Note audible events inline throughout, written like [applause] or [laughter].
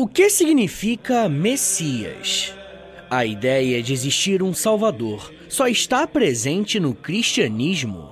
O que significa Messias? A ideia de existir um Salvador só está presente no cristianismo?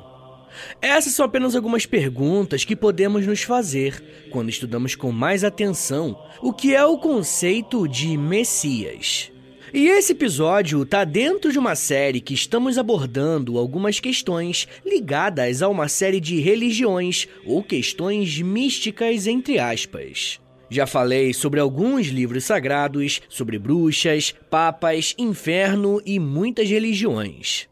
Essas são apenas algumas perguntas que podemos nos fazer quando estudamos com mais atenção o que é o conceito de Messias. E esse episódio está dentro de uma série que estamos abordando algumas questões ligadas a uma série de religiões ou questões místicas, entre aspas. Já falei sobre alguns livros sagrados, sobre bruxas, papas, inferno e muitas religiões.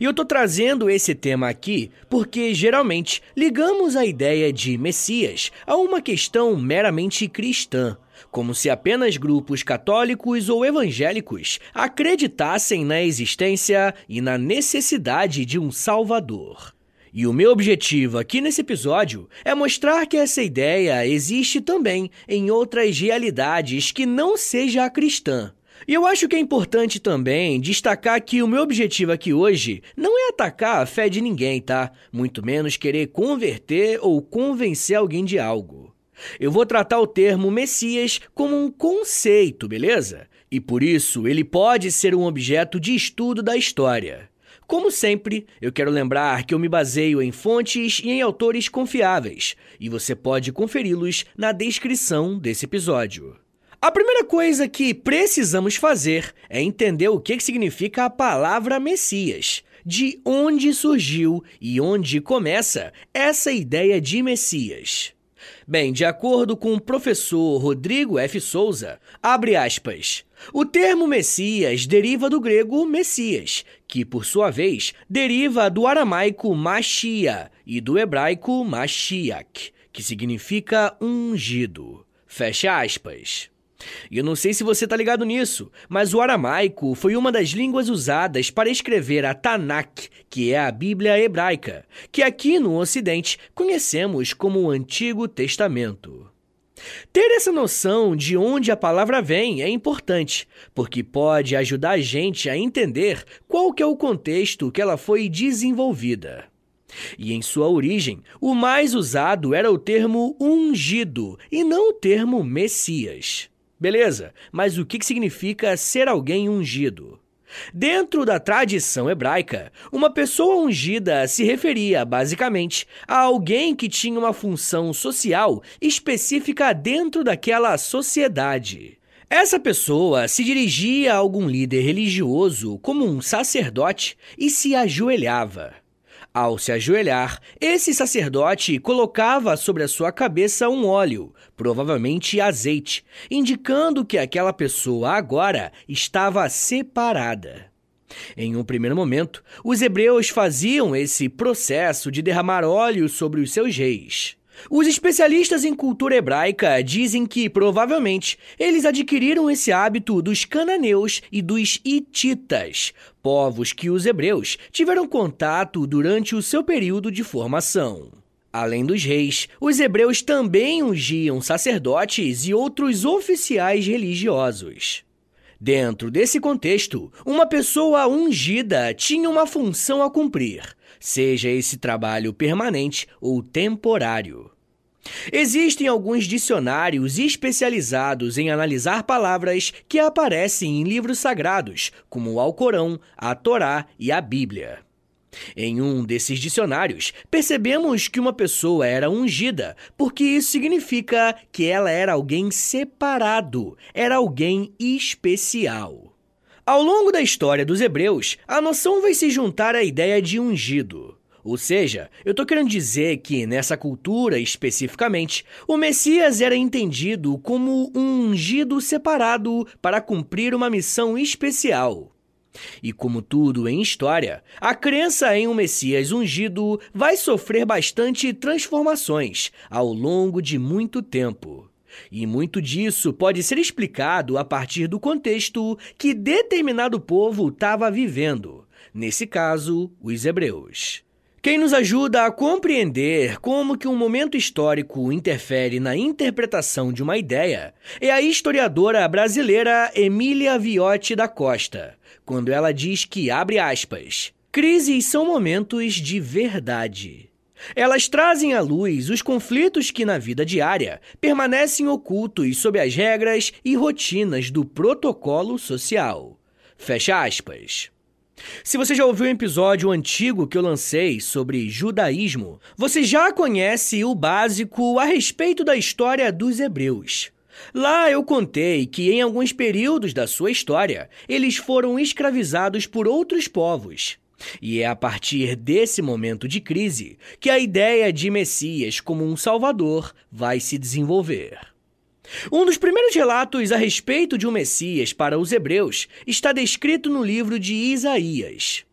E eu tô trazendo esse tema aqui porque geralmente ligamos a ideia de Messias a uma questão meramente cristã, como se apenas grupos católicos ou evangélicos acreditassem na existência e na necessidade de um Salvador. E o meu objetivo aqui nesse episódio é mostrar que essa ideia existe também em outras realidades que não seja a cristã. E eu acho que é importante também destacar que o meu objetivo aqui hoje não é atacar a fé de ninguém, tá? Muito menos querer converter ou convencer alguém de algo. Eu vou tratar o termo Messias como um conceito, beleza? E por isso ele pode ser um objeto de estudo da história. Como sempre, eu quero lembrar que eu me baseio em fontes e em autores confiáveis, e você pode conferi-los na descrição desse episódio. A primeira coisa que precisamos fazer é entender o que significa a palavra Messias, de onde surgiu e onde começa essa ideia de Messias. Bem, de acordo com o professor Rodrigo F. Souza, abre aspas. O termo Messias deriva do grego Messias, que por sua vez deriva do aramaico Machia e do hebraico Mashiach, que significa ungido. Fecha aspas. E eu não sei se você está ligado nisso, mas o aramaico foi uma das línguas usadas para escrever a Tanakh, que é a Bíblia hebraica, que aqui no Ocidente conhecemos como o Antigo Testamento. Ter essa noção de onde a palavra vem é importante, porque pode ajudar a gente a entender qual que é o contexto que ela foi desenvolvida. E em sua origem, o mais usado era o termo ungido e não o termo Messias. Beleza, mas o que significa ser alguém ungido? Dentro da tradição hebraica, uma pessoa ungida se referia, basicamente, a alguém que tinha uma função social específica dentro daquela sociedade. Essa pessoa se dirigia a algum líder religioso, como um sacerdote, e se ajoelhava. Ao se ajoelhar, esse sacerdote colocava sobre a sua cabeça um óleo, provavelmente azeite, indicando que aquela pessoa agora estava separada. Em um primeiro momento, os hebreus faziam esse processo de derramar óleo sobre os seus reis. Os especialistas em cultura hebraica dizem que, provavelmente, eles adquiriram esse hábito dos cananeus e dos hititas, povos que os hebreus tiveram contato durante o seu período de formação. Além dos reis, os hebreus também ungiam sacerdotes e outros oficiais religiosos. Dentro desse contexto, uma pessoa ungida tinha uma função a cumprir, seja esse trabalho permanente ou temporário. Existem alguns dicionários especializados em analisar palavras que aparecem em livros sagrados, como o Alcorão, a Torá e a Bíblia. Em um desses dicionários, percebemos que uma pessoa era ungida, porque isso significa que ela era alguém separado, era alguém especial. Ao longo da história dos hebreus, a noção vai se juntar à ideia de ungido. Ou seja, eu estou querendo dizer que, nessa cultura especificamente, o Messias era entendido como um ungido separado para cumprir uma missão especial. E como tudo em história, a crença em um Messias ungido vai sofrer bastante transformações ao longo de muito tempo. E muito disso pode ser explicado a partir do contexto que determinado povo estava vivendo, nesse caso, os hebreus. Quem nos ajuda a compreender como que um momento histórico interfere na interpretação de uma ideia é a historiadora brasileira Emília Viotti da Costa, quando ela diz que, abre aspas, crises são momentos de verdade. Elas trazem à luz os conflitos que na vida diária permanecem ocultos sob as regras e rotinas do protocolo social. Fecha aspas. Se você já ouviu um episódio antigo que eu lancei sobre judaísmo, você já conhece o básico a respeito da história dos hebreus. Lá eu contei que em alguns períodos da sua história, eles foram escravizados por outros povos. E é a partir desse momento de crise que a ideia de Messias como um salvador vai se desenvolver. Um dos primeiros relatos a respeito de um Messias para os hebreus está descrito no livro de Isaías.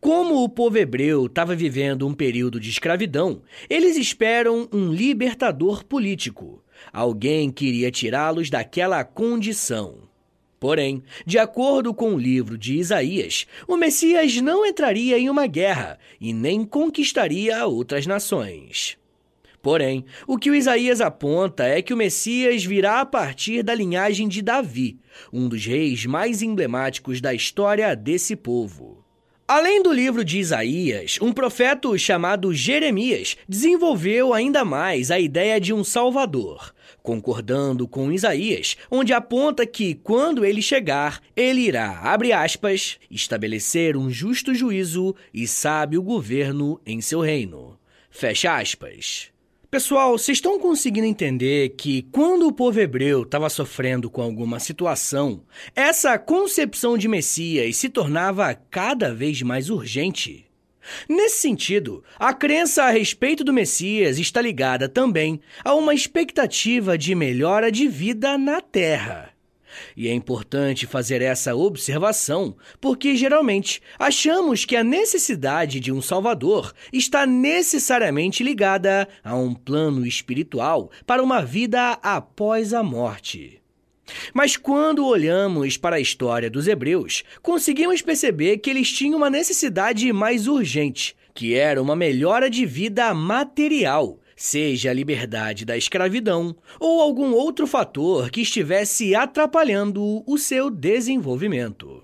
Como o povo hebreu estava vivendo um período de escravidão, eles esperam um libertador político, alguém que iria tirá-los daquela condição. Porém, de acordo com o livro de Isaías, o Messias não entraria em uma guerra e nem conquistaria outras nações. Porém, o que o Isaías aponta é que o Messias virá a partir da linhagem de Davi, um dos reis mais emblemáticos da história desse povo. Além do livro de Isaías, um profeta chamado Jeremias desenvolveu ainda mais a ideia de um Salvador, concordando com Isaías, onde aponta que, quando ele chegar, ele irá, abre aspas, estabelecer um justo juízo e sábio governo em seu reino. Fecha aspas. Pessoal, vocês estão conseguindo entender que quando o povo hebreu estava sofrendo com alguma situação, essa concepção de Messias se tornava cada vez mais urgente? Nesse sentido, a crença a respeito do Messias está ligada também a uma expectativa de melhora de vida na Terra. E é importante fazer essa observação porque geralmente achamos que a necessidade de um Salvador está necessariamente ligada a um plano espiritual para uma vida após a morte. Mas quando olhamos para a história dos hebreus, conseguimos perceber que eles tinham uma necessidade mais urgente, que era uma melhora de vida material, seja a liberdade da escravidão ou algum outro fator que estivesse atrapalhando o seu desenvolvimento.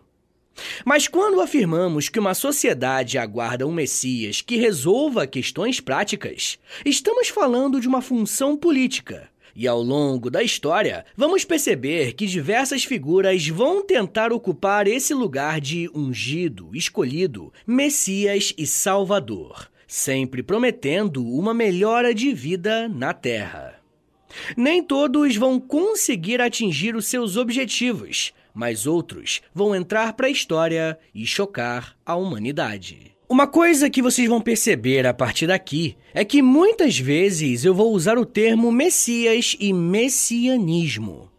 Mas quando afirmamos que uma sociedade aguarda um Messias que resolva questões práticas, estamos falando de uma função política. E ao longo da história, vamos perceber que diversas figuras vão tentar ocupar esse lugar de ungido, escolhido, Messias e Salvador sempre prometendo uma melhora de vida na Terra. Nem todos vão conseguir atingir os seus objetivos, mas outros vão entrar para a história e chocar a humanidade. Uma coisa que vocês vão perceber a partir daqui é que muitas vezes eu vou usar o termo Messias e messianismo.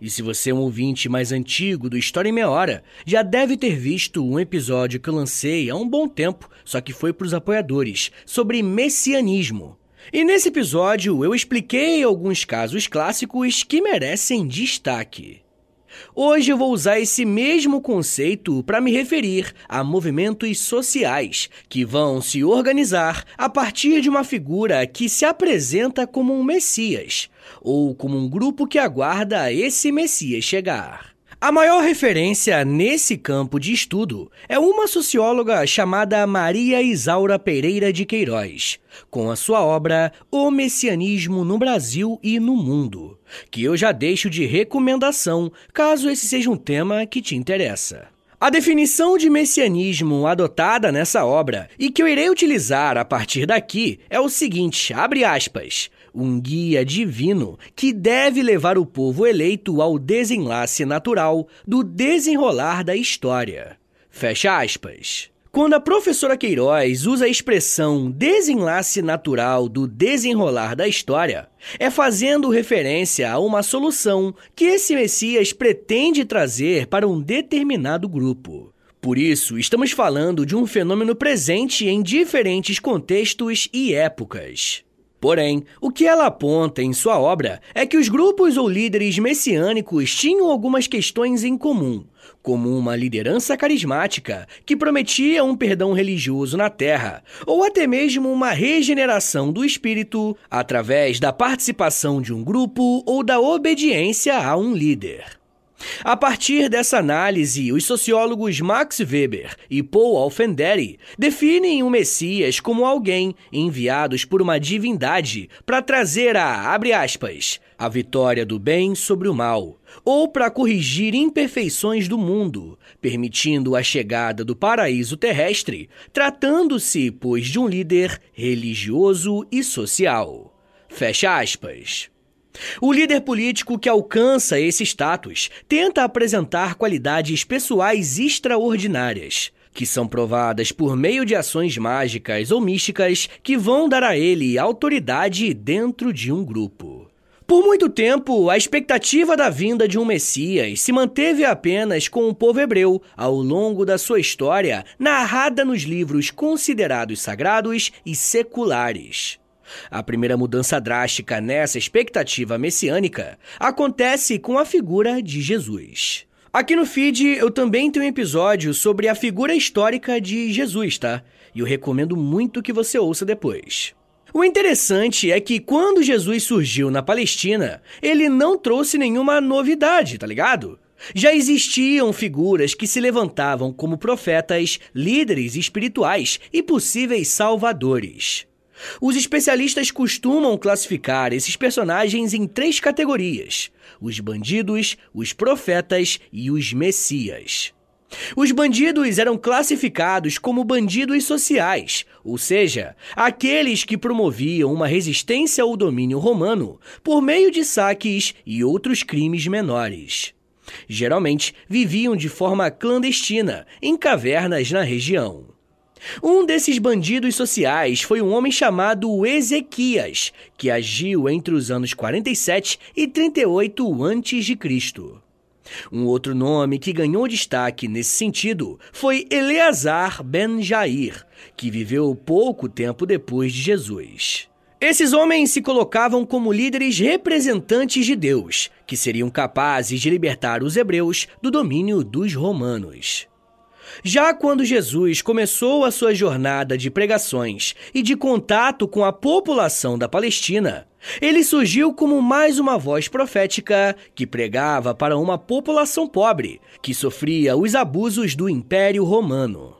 E se você é um ouvinte mais antigo do História em Meia Hora, já deve ter visto um episódio que eu lancei há um bom tempo, só que foi para os apoiadores, sobre messianismo. E nesse episódio eu expliquei alguns casos clássicos que merecem destaque. Hoje eu vou usar esse mesmo conceito para me referir a movimentos sociais que vão se organizar a partir de uma figura que se apresenta como um Messias, ou como um grupo que aguarda esse Messias chegar. A maior referência nesse campo de estudo é uma socióloga chamada Maria Isaura Pereira de Queiroz, com a sua obra O Messianismo no Brasil e no Mundo, que eu já deixo de recomendação caso esse seja um tema que te interessa. A definição de messianismo adotada nessa obra e que eu irei utilizar a partir daqui é o seguinte, abre aspas, um guia divino que deve levar o povo eleito ao desenlace natural do desenrolar da história. Fecha aspas. Quando a professora Queiroz usa a expressão desenlace natural do desenrolar da história, é fazendo referência a uma solução que esse Messias pretende trazer para um determinado grupo. Por isso, estamos falando de um fenômeno presente em diferentes contextos e épocas. Porém, o que ela aponta em sua obra é que os grupos ou líderes messiânicos tinham algumas questões em comum, como uma liderança carismática que prometia um perdão religioso na terra, ou até mesmo uma regeneração do espírito através da participação de um grupo ou da obediência a um líder. A partir dessa análise, os sociólogos Max Weber e Paul Alfenderi definem o Messias como alguém enviados por uma divindade para trazer a, aspas, a vitória do bem sobre o mal, ou para corrigir imperfeições do mundo, permitindo a chegada do paraíso terrestre, tratando-se, pois, de um líder religioso e social. Fecha aspas. O líder político que alcança esse status tenta apresentar qualidades pessoais extraordinárias, que são provadas por meio de ações mágicas ou místicas que vão dar a ele autoridade dentro de um grupo. Por muito tempo, a expectativa da vinda de um Messias se manteve apenas com o povo hebreu ao longo da sua história, narrada nos livros considerados sagrados e seculares. A primeira mudança drástica nessa expectativa messiânica acontece com a figura de Jesus. Aqui no feed eu também tenho um episódio sobre a figura histórica de Jesus, tá? E eu recomendo muito que você ouça depois. O interessante é que quando Jesus surgiu na Palestina, ele não trouxe nenhuma novidade, tá ligado? Já existiam figuras que se levantavam como profetas, líderes espirituais e possíveis salvadores. Os especialistas costumam classificar esses personagens em três categorias: os bandidos, os profetas e os messias. Os bandidos eram classificados como bandidos sociais, ou seja, aqueles que promoviam uma resistência ao domínio romano por meio de saques e outros crimes menores. Geralmente viviam de forma clandestina em cavernas na região. Um desses bandidos sociais foi um homem chamado Ezequias, que agiu entre os anos 47 e 38 a.C. Um outro nome que ganhou destaque nesse sentido foi Eleazar ben Jair, que viveu pouco tempo depois de Jesus. Esses homens se colocavam como líderes representantes de Deus, que seriam capazes de libertar os hebreus do domínio dos romanos. Já quando Jesus começou a sua jornada de pregações e de contato com a população da Palestina, ele surgiu como mais uma voz profética que pregava para uma população pobre que sofria os abusos do Império Romano.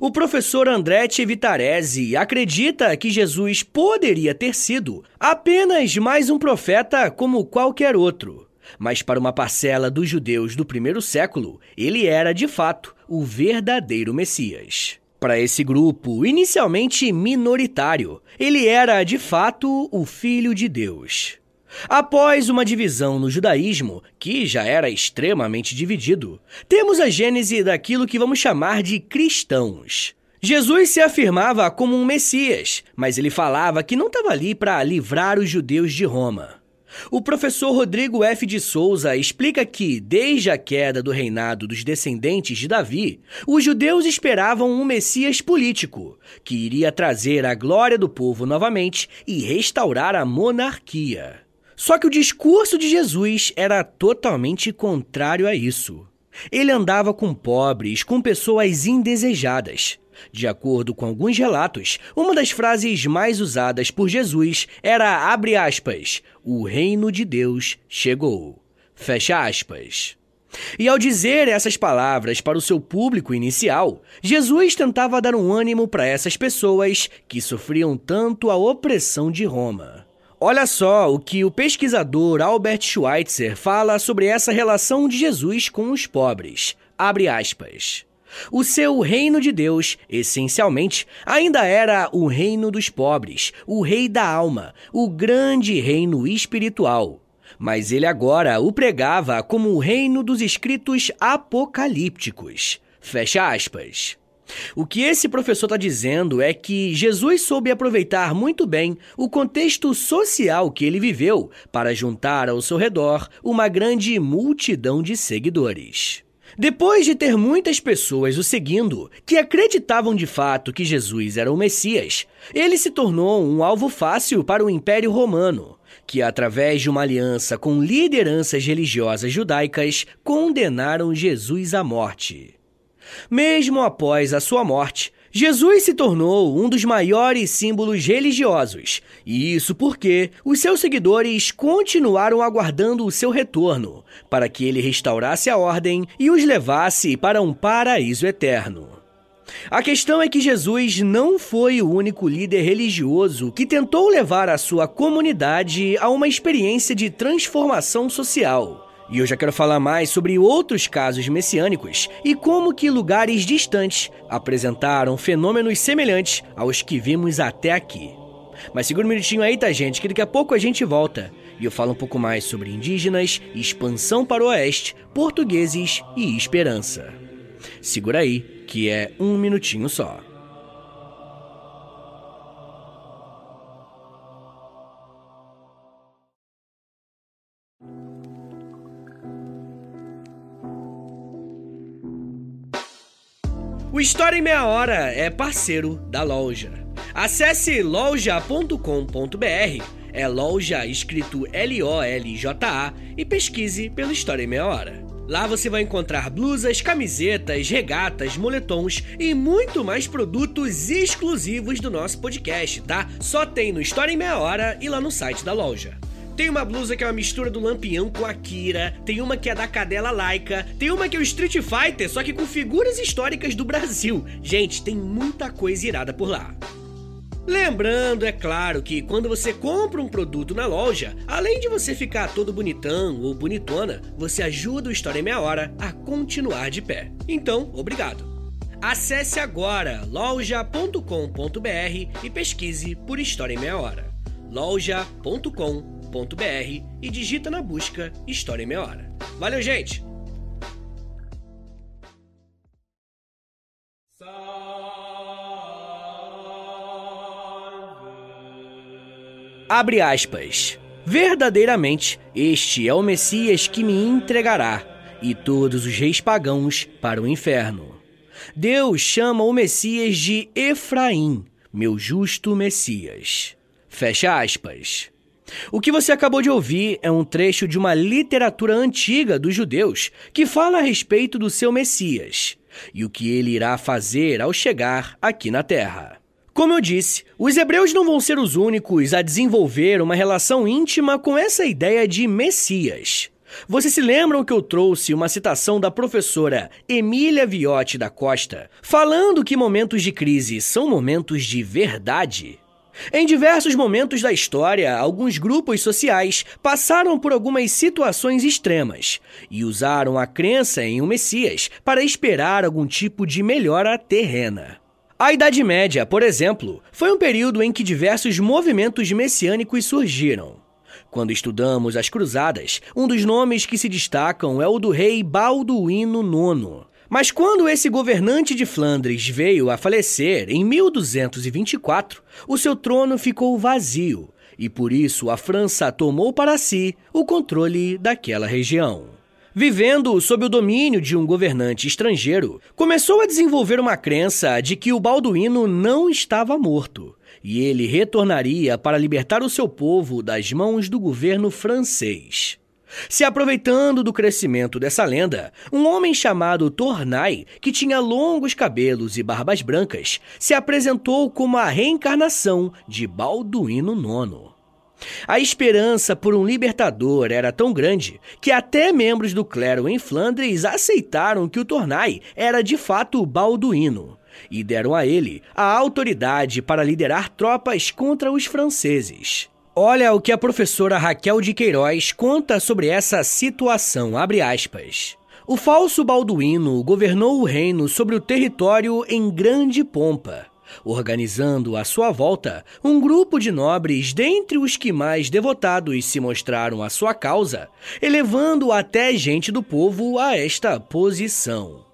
O professor Andretti Vitarese acredita que Jesus poderia ter sido apenas mais um profeta como qualquer outro mas para uma parcela dos judeus do primeiro século, ele era de fato o verdadeiro Messias. Para esse grupo, inicialmente minoritário, ele era de fato o Filho de Deus. Após uma divisão no judaísmo, que já era extremamente dividido, temos a gênese daquilo que vamos chamar de cristãos. Jesus se afirmava como um Messias, mas ele falava que não estava ali para livrar os judeus de Roma. O professor Rodrigo F. de Souza explica que, desde a queda do reinado dos descendentes de Davi, os judeus esperavam um Messias político, que iria trazer a glória do povo novamente e restaurar a monarquia. Só que o discurso de Jesus era totalmente contrário a isso. Ele andava com pobres, com pessoas indesejadas, de acordo com alguns relatos, uma das frases mais usadas por Jesus era abre aspas, o reino de Deus chegou. Fecha aspas. E ao dizer essas palavras para o seu público inicial, Jesus tentava dar um ânimo para essas pessoas que sofriam tanto a opressão de Roma. Olha só o que o pesquisador Albert Schweitzer fala sobre essa relação de Jesus com os pobres. Abre aspas. O seu reino de Deus, essencialmente, ainda era o reino dos pobres, o rei da alma, o grande reino espiritual. Mas ele agora o pregava como o reino dos escritos apocalípticos. Fecha aspas. O que esse professor está dizendo é que Jesus soube aproveitar muito bem o contexto social que ele viveu para juntar ao seu redor uma grande multidão de seguidores. Depois de ter muitas pessoas o seguindo, que acreditavam de fato que Jesus era o Messias, ele se tornou um alvo fácil para o Império Romano, que, através de uma aliança com lideranças religiosas judaicas, condenaram Jesus à morte. Mesmo após a sua morte, Jesus se tornou um dos maiores símbolos religiosos, e isso porque os seus seguidores continuaram aguardando o seu retorno, para que ele restaurasse a ordem e os levasse para um paraíso eterno. A questão é que Jesus não foi o único líder religioso que tentou levar a sua comunidade a uma experiência de transformação social. E eu já quero falar mais sobre outros casos messiânicos e como que lugares distantes apresentaram fenômenos semelhantes aos que vimos até aqui. Mas segura um minutinho aí, tá, gente, que daqui a pouco a gente volta e eu falo um pouco mais sobre indígenas, expansão para o oeste, portugueses e esperança. Segura aí, que é um minutinho só. História em Meia Hora é parceiro da loja. Acesse loja.com.br, é loja escrito L-O-L-J-A, e pesquise pelo História em Meia Hora. Lá você vai encontrar blusas, camisetas, regatas, moletons e muito mais produtos exclusivos do nosso podcast, tá? Só tem no História em Meia Hora e lá no site da loja. Tem uma blusa que é uma mistura do Lampião com a Kira, tem uma que é da Cadela Laika, tem uma que é o Street Fighter, só que com figuras históricas do Brasil. Gente, tem muita coisa irada por lá. Lembrando, é claro, que quando você compra um produto na loja, além de você ficar todo bonitão ou bonitona, você ajuda o História em Meia Hora a continuar de pé. Então, obrigado. Acesse agora loja.com.br e pesquise por História em Meia Hora. loja.com.br e digita na busca História em Meia Hora. Valeu, gente! Abre aspas. Verdadeiramente, este é o Messias que me entregará, e todos os reis pagãos para o inferno. Deus chama o Messias de Efraim, meu justo Messias. Fecha aspas. O que você acabou de ouvir é um trecho de uma literatura antiga dos judeus que fala a respeito do seu Messias e o que ele irá fazer ao chegar aqui na Terra. Como eu disse, os hebreus não vão ser os únicos a desenvolver uma relação íntima com essa ideia de Messias. Vocês se lembram que eu trouxe uma citação da professora Emília Viotti da Costa, falando que momentos de crise são momentos de verdade? Em diversos momentos da história, alguns grupos sociais passaram por algumas situações extremas e usaram a crença em um Messias para esperar algum tipo de melhora terrena. A Idade Média, por exemplo, foi um período em que diversos movimentos messiânicos surgiram. Quando estudamos as Cruzadas, um dos nomes que se destacam é o do rei Balduíno IX, mas quando esse governante de Flandres veio a falecer em 1224, o seu trono ficou vazio e por isso a França tomou para si o controle daquela região. Vivendo sob o domínio de um governante estrangeiro, começou a desenvolver uma crença de que o Balduíno não estava morto e ele retornaria para libertar o seu povo das mãos do governo francês. Se aproveitando do crescimento dessa lenda, um homem chamado Tornai, que tinha longos cabelos e barbas brancas, se apresentou como a reencarnação de Balduíno IX. A esperança por um libertador era tão grande que até membros do clero em Flandres aceitaram que o Tornai era de fato Balduíno e deram a ele a autoridade para liderar tropas contra os franceses. Olha o que a professora Raquel de Queiroz conta sobre essa situação, abre aspas. O falso Balduíno governou o reino sobre o território em grande pompa, organizando à sua volta um grupo de nobres dentre os que mais devotados se mostraram à sua causa, elevando até gente do povo a esta posição,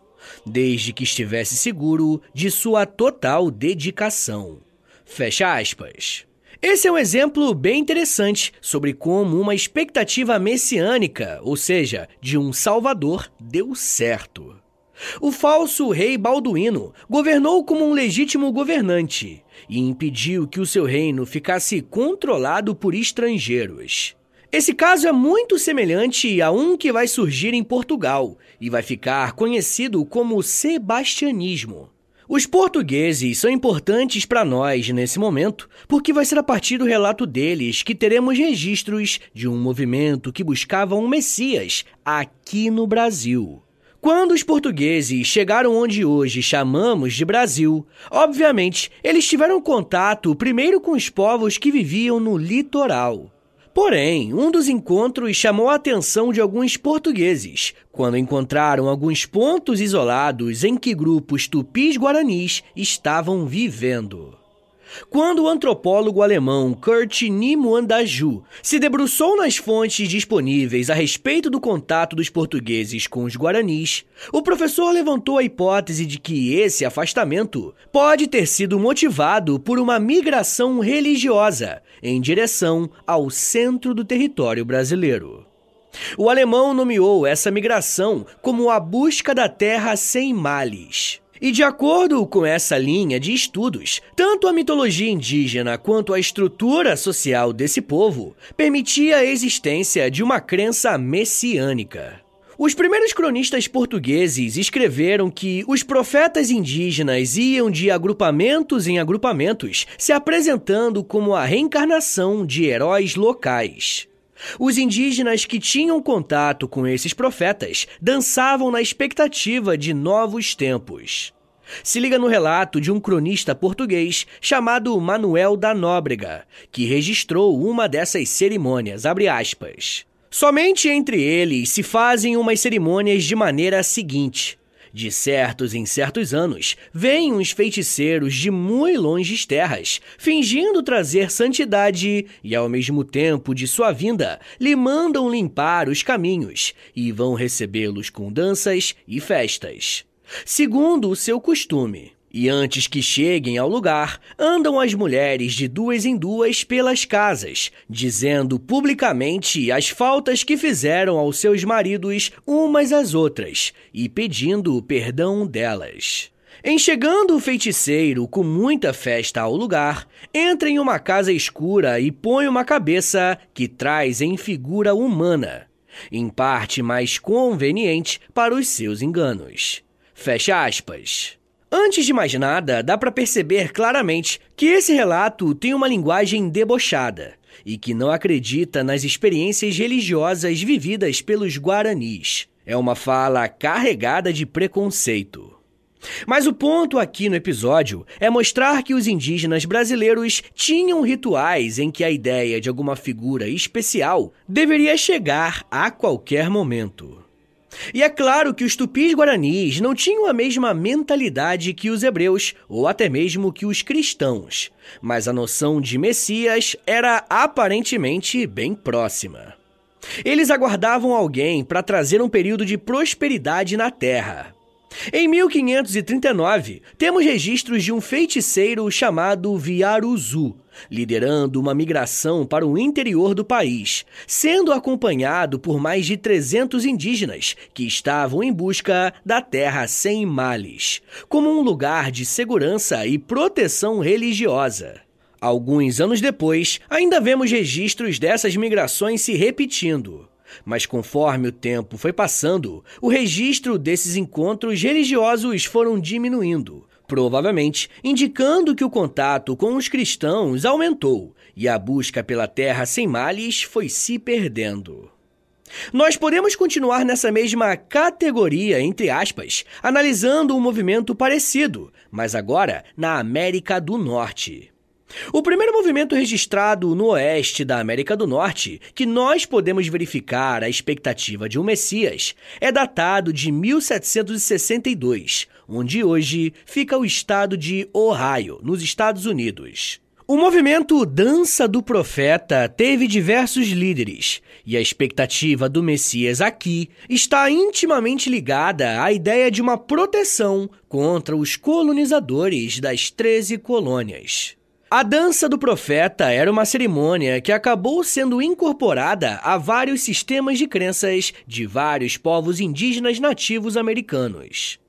desde que estivesse seguro de sua total dedicação. Fecha aspas. Esse é um exemplo bem interessante sobre como uma expectativa messiânica, ou seja, de um Salvador, deu certo. O falso rei Balduíno governou como um legítimo governante e impediu que o seu reino ficasse controlado por estrangeiros. Esse caso é muito semelhante a um que vai surgir em Portugal e vai ficar conhecido como sebastianismo. Os portugueses são importantes para nós nesse momento, porque vai ser a partir do relato deles que teremos registros de um movimento que buscava um Messias aqui no Brasil. Quando os portugueses chegaram onde hoje chamamos de Brasil, obviamente eles tiveram contato primeiro com os povos que viviam no litoral. Porém, um dos encontros chamou a atenção de alguns portugueses, quando encontraram alguns pontos isolados em que grupos tupis-guaranis estavam vivendo. Quando o antropólogo alemão Kurt Nimuandaju se debruçou nas fontes disponíveis a respeito do contato dos portugueses com os guaranis, o professor levantou a hipótese de que esse afastamento pode ter sido motivado por uma migração religiosa em direção ao centro do território brasileiro. O alemão nomeou essa migração como a busca da terra sem males. E de acordo com essa linha de estudos, tanto a mitologia indígena quanto a estrutura social desse povo permitia a existência de uma crença messiânica. Os primeiros cronistas portugueses escreveram que os profetas indígenas iam de agrupamentos em agrupamentos, se apresentando como a reencarnação de heróis locais. Os indígenas que tinham contato com esses profetas dançavam na expectativa de novos tempos. Se liga no relato de um cronista português chamado Manuel da Nóbrega, que registrou uma dessas cerimônias, Somente entre eles se fazem umas cerimônias de maneira seguinte. De certos em certos anos, vêm uns feiticeiros de muito longes terras, fingindo trazer santidade e, ao mesmo tempo de sua vinda, lhe mandam limpar os caminhos e vão recebê-los com danças e festas. Segundo o seu costume, e antes que cheguem ao lugar, andam as mulheres de duas em duas pelas casas, dizendo publicamente as faltas que fizeram aos seus maridos umas às outras e pedindo o perdão delas. Em chegando o feiticeiro com muita festa ao lugar, entra em uma casa escura e põe uma cabeça que traz em figura humana, em parte mais conveniente para os seus enganos. Fecha aspas. Antes de mais nada, dá para perceber claramente que esse relato tem uma linguagem debochada e que não acredita nas experiências religiosas vividas pelos guaranis. É uma fala carregada de preconceito. Mas o ponto aqui no episódio é mostrar que os indígenas brasileiros tinham rituais em que a ideia de alguma figura especial deveria chegar a qualquer momento. E é claro que os tupis guaranis não tinham a mesma mentalidade que os hebreus ou até mesmo que os cristãos, mas a noção de Messias era aparentemente bem próxima. Eles aguardavam alguém para trazer um período de prosperidade na terra. Em 1539, temos registros de um feiticeiro chamado Viaruzu, liderando uma migração para o interior do país, sendo acompanhado por mais de 300 indígenas que estavam em busca da terra sem males, como um lugar de segurança e proteção religiosa. Alguns anos depois, ainda vemos registros dessas migrações se repetindo. Mas conforme o tempo foi passando, o registro desses encontros religiosos foram diminuindo, provavelmente indicando que o contato com os cristãos aumentou e a busca pela terra sem males foi se perdendo. Nós podemos continuar nessa mesma categoria, entre aspas, analisando um movimento parecido, mas agora na América do Norte. O primeiro movimento registrado no oeste da América do Norte, que nós podemos verificar a expectativa de um Messias, é datado de 1762, onde hoje fica o estado de Ohio, nos Estados Unidos. O movimento Dança do Profeta teve diversos líderes, e a expectativa do Messias aqui está intimamente ligada à ideia de uma proteção contra os colonizadores das 13 colônias. A dança do profeta era uma cerimônia que acabou sendo incorporada a vários sistemas de crenças de vários povos indígenas nativos americanos.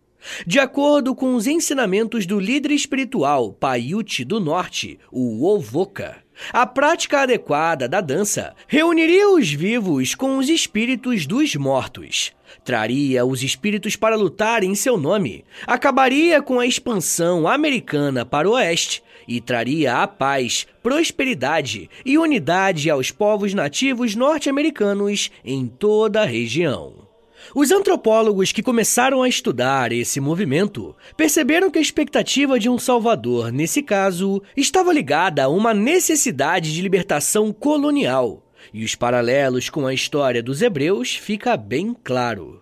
De acordo com os ensinamentos do líder espiritual Paiute do Norte, o Ovoca, a prática adequada da dança reuniria os vivos com os espíritos dos mortos, traria os espíritos para lutar em seu nome, acabaria com a expansão americana para o oeste e traria a paz, prosperidade e unidade aos povos nativos norte-americanos em toda a região. Os antropólogos que começaram a estudar esse movimento perceberam que a expectativa de um salvador, nesse caso, estava ligada a uma necessidade de libertação colonial, e os paralelos com a história dos hebreus fica bem claro.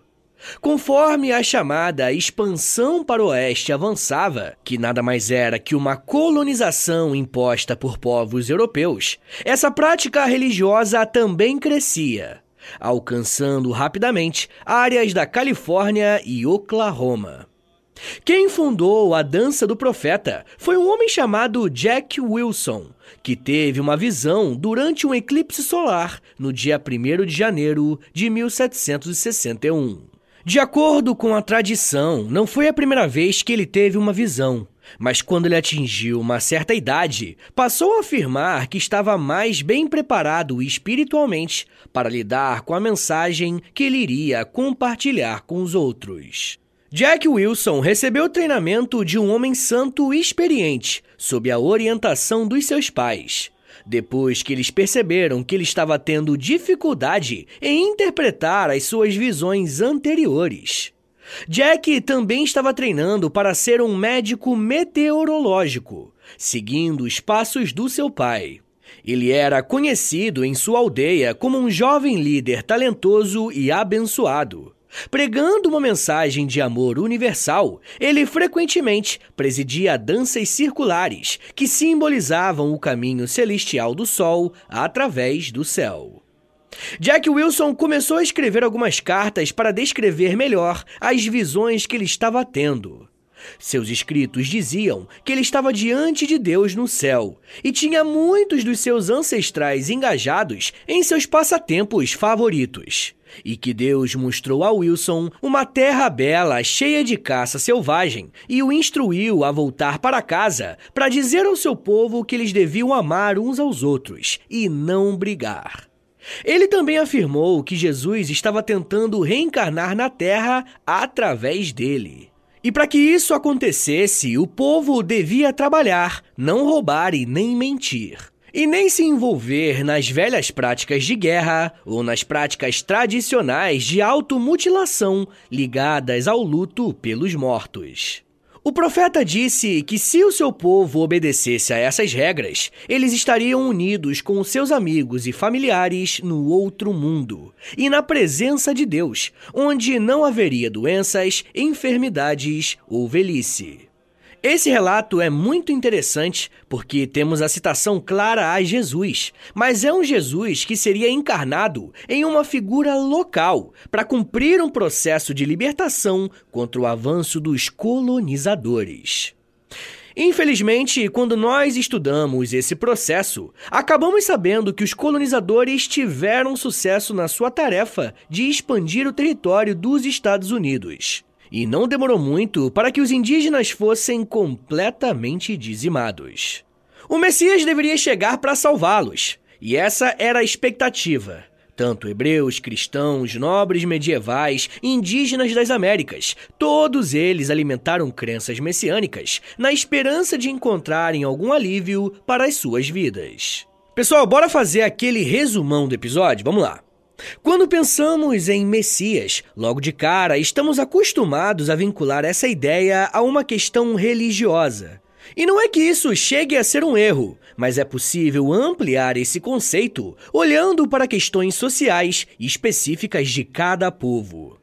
Conforme a chamada expansão para o oeste avançava, que nada mais era que uma colonização imposta por povos europeus, essa prática religiosa também crescia, alcançando rapidamente áreas da Califórnia e Oklahoma. Quem fundou a Dança do Profeta foi um homem chamado Jack Wilson, que teve uma visão durante um eclipse solar no dia 1 de janeiro de 1761. De acordo com a tradição, não foi a primeira vez que ele teve uma visão, mas quando ele atingiu uma certa idade, passou a afirmar que estava mais bem preparado espiritualmente para lidar com a mensagem que ele iria compartilhar com os outros. Jack Wilson recebeu treinamento de um homem santo experiente, sob a orientação dos seus pais. Depois que eles perceberam que ele estava tendo dificuldade em interpretar as suas visões anteriores. Jack também estava treinando para ser um médico meteorológico, seguindo os passos do seu pai. Ele era conhecido em sua aldeia como um jovem líder talentoso e abençoado. Pregando uma mensagem de amor universal, ele frequentemente presidia danças circulares que simbolizavam o caminho celestial do Sol através do céu. Jack Wilson começou a escrever algumas cartas para descrever melhor as visões que ele estava tendo. Seus escritos diziam que ele estava diante de Deus no céu e tinha muitos dos seus ancestrais engajados em seus passatempos favoritos. E que Deus mostrou a Wilson uma terra bela, cheia de caça selvagem, e o instruiu a voltar para casa para dizer ao seu povo que eles deviam amar uns aos outros e não brigar. Ele também afirmou que Jesus estava tentando reencarnar na Terra através dele. E para que isso acontecesse, o povo devia trabalhar, não roubar e nem mentir. E nem se envolver nas velhas práticas de guerra ou nas práticas tradicionais de automutilação ligadas ao luto pelos mortos. O profeta disse que se o seu povo obedecesse a essas regras, eles estariam unidos com seus amigos e familiares no outro mundo e na presença de Deus, onde não haveria doenças, enfermidades ou velhice. Esse relato é muito interessante porque temos a citação clara a Jesus, mas é um Jesus que seria encarnado em uma figura local para cumprir um processo de libertação contra o avanço dos colonizadores. Infelizmente, quando nós estudamos esse processo, acabamos sabendo que os colonizadores tiveram sucesso na sua tarefa de expandir o território dos Estados Unidos. E não demorou muito para que os indígenas fossem completamente dizimados. O Messias deveria chegar para salvá-los, e essa era a expectativa. Tanto hebreus, cristãos, nobres medievais, indígenas das Américas, todos eles alimentaram crenças messiânicas na esperança de encontrarem algum alívio para as suas vidas. Pessoal, bora fazer aquele resumão do episódio? Vamos lá. Quando pensamos em Messias, logo de cara estamos acostumados a vincular essa ideia a uma questão religiosa. E não é que isso chegue a ser um erro, mas é possível ampliar esse conceito olhando para questões sociais específicas de cada povo.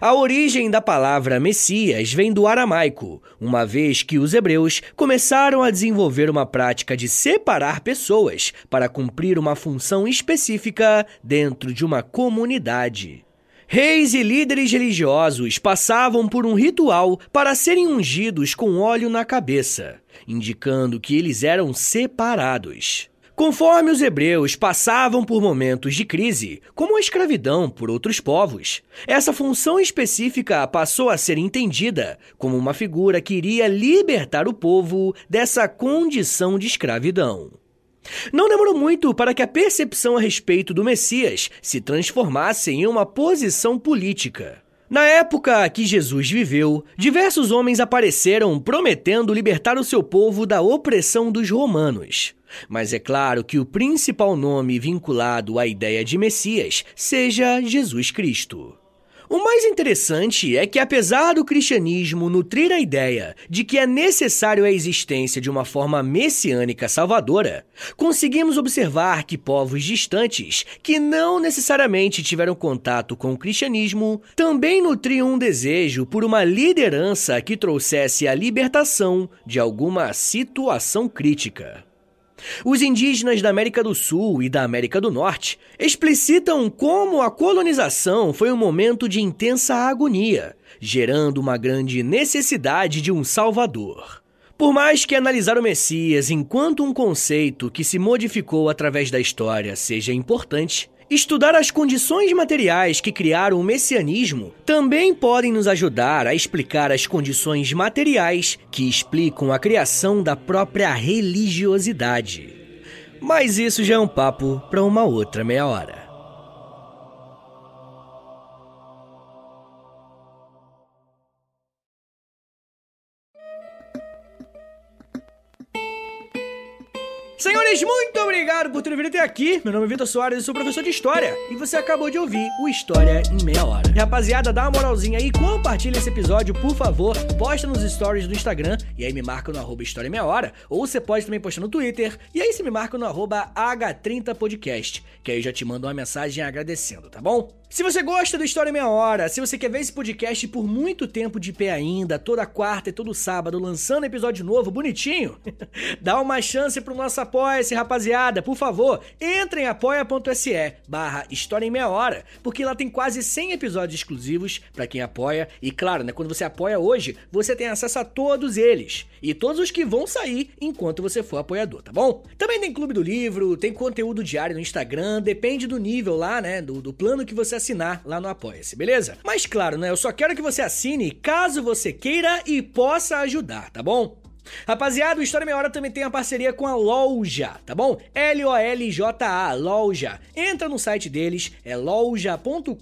A origem da palavra Messias vem do aramaico, uma vez que os hebreus começaram a desenvolver uma prática de separar pessoas para cumprir uma função específica dentro de uma comunidade. Reis e líderes religiosos passavam por um ritual para serem ungidos com óleo na cabeça, indicando que eles eram separados. Conforme os hebreus passavam por momentos de crise, como a escravidão por outros povos, essa função específica passou a ser entendida como uma figura que iria libertar o povo dessa condição de escravidão. Não demorou muito para que a percepção a respeito do Messias se transformasse em uma posição política. Na época que Jesus viveu, diversos homens apareceram prometendo libertar o seu povo da opressão dos romanos. Mas é claro que o principal nome vinculado à ideia de Messias seja Jesus Cristo. O mais interessante é que, apesar do cristianismo nutrir a ideia de que é necessário a existência de uma forma messiânica salvadora, conseguimos observar que povos distantes, que não necessariamente tiveram contato com o cristianismo, também nutriam um desejo por uma liderança que trouxesse a libertação de alguma situação crítica. Os indígenas da América do Sul e da América do Norte explicitam como a colonização foi um momento de intensa agonia, gerando uma grande necessidade de um salvador. Por mais que analisar o Messias enquanto um conceito que se modificou através da história seja importante, Estudar as condições materiais que criaram o messianismo também podem nos ajudar a explicar as condições materiais que explicam a criação da própria religiosidade. Mas isso já é um papo para uma outra meia hora. Senhores, muito obrigado por terem vindo até aqui. Meu nome é Vitor Soares e sou professor de História. E você acabou de ouvir o História em Meia Hora. Rapaziada, dá uma moralzinha aí, compartilha esse episódio, por favor. Posta nos stories do Instagram e aí me marca no arroba História em Meia Hora. Ou você pode também postar no Twitter e aí você me marca no arroba H30podcast, que aí eu já te mando uma mensagem agradecendo, tá bom? Se você gosta do História em Meia Hora, se você quer ver esse podcast por muito tempo de pé ainda, toda quarta e todo sábado, lançando episódio novo, bonitinho, [laughs] dá uma chance pro nosso apoia-se, rapaziada. Por favor, entre em apoia.se barra História em Meia Hora, porque lá tem quase 100 episódios exclusivos para quem apoia. E claro, né, quando você apoia hoje, você tem acesso a todos eles. E todos os que vão sair enquanto você for apoiador, tá bom? Também tem Clube do Livro, tem conteúdo diário no Instagram, depende do nível lá, né, do, do plano que você assinar lá no Apoia-se, beleza? Mas claro, né? Eu só quero que você assine caso você queira e possa ajudar, tá bom? Rapaziada, o História Meia Hora também tem a parceria com a Loja, tá bom? L-O-L-J-A, Loja. Entra no site deles, é loja.com.br,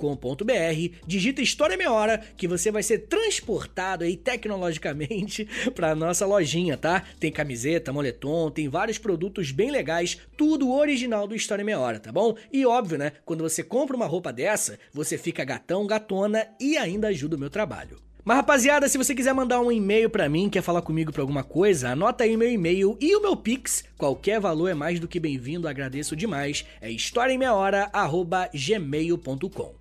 digita História Meia Hora, que você vai ser transportado aí tecnologicamente [laughs] pra nossa lojinha, tá? Tem camiseta, moletom, tem vários produtos bem legais, tudo original do História Meia Hora, tá bom? E óbvio, né? Quando você compra uma roupa dessa, você fica gatão, gatona e ainda ajuda o meu trabalho. Mas rapaziada, se você quiser mandar um e-mail para mim, quer falar comigo pra alguma coisa, anota aí meu e-mail e o meu Pix. Qualquer valor é mais do que bem-vindo, agradeço demais. É historiaemmeiahora@gmail.com.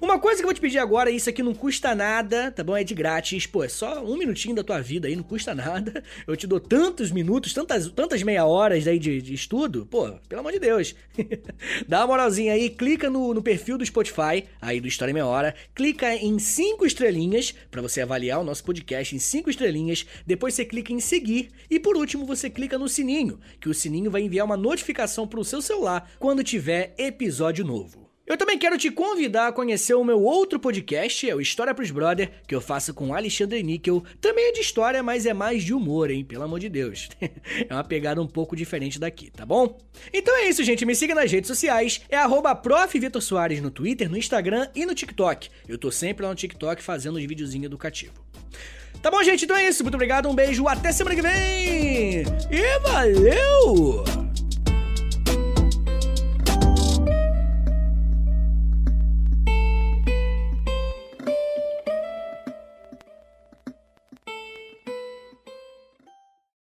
Uma coisa que eu vou te pedir agora, isso aqui não custa nada, tá bom? É de grátis, pô, é só um minutinho da tua vida aí, não custa nada. [laughs] Eu te dou tantos minutos, tantas, tantas meia horas aí de, de estudo, pô, pelo amor de Deus. [laughs] Dá uma moralzinha aí, clica no, no perfil do Spotify, aí do História Meia Hora, clica em cinco estrelinhas para você avaliar o nosso podcast em cinco estrelinhas, depois você clica em seguir e por último você clica no sininho, que o sininho vai enviar uma notificação pro seu celular quando tiver episódio novo. Eu também quero te convidar a conhecer o meu outro podcast, é o História pros Brother, que eu faço com Alexandre Níquel. Também é de história, mas é mais de humor, hein? Pelo amor de Deus. [laughs] é uma pegada um pouco diferente daqui, tá bom? Então é isso, gente. Me siga nas redes sociais. É arroba no Twitter, no Instagram e no TikTok. Eu tô sempre lá no TikTok fazendo os videozinhos educativos. Tá bom, gente? Então é isso. Muito obrigado, um beijo, até semana que vem! E valeu!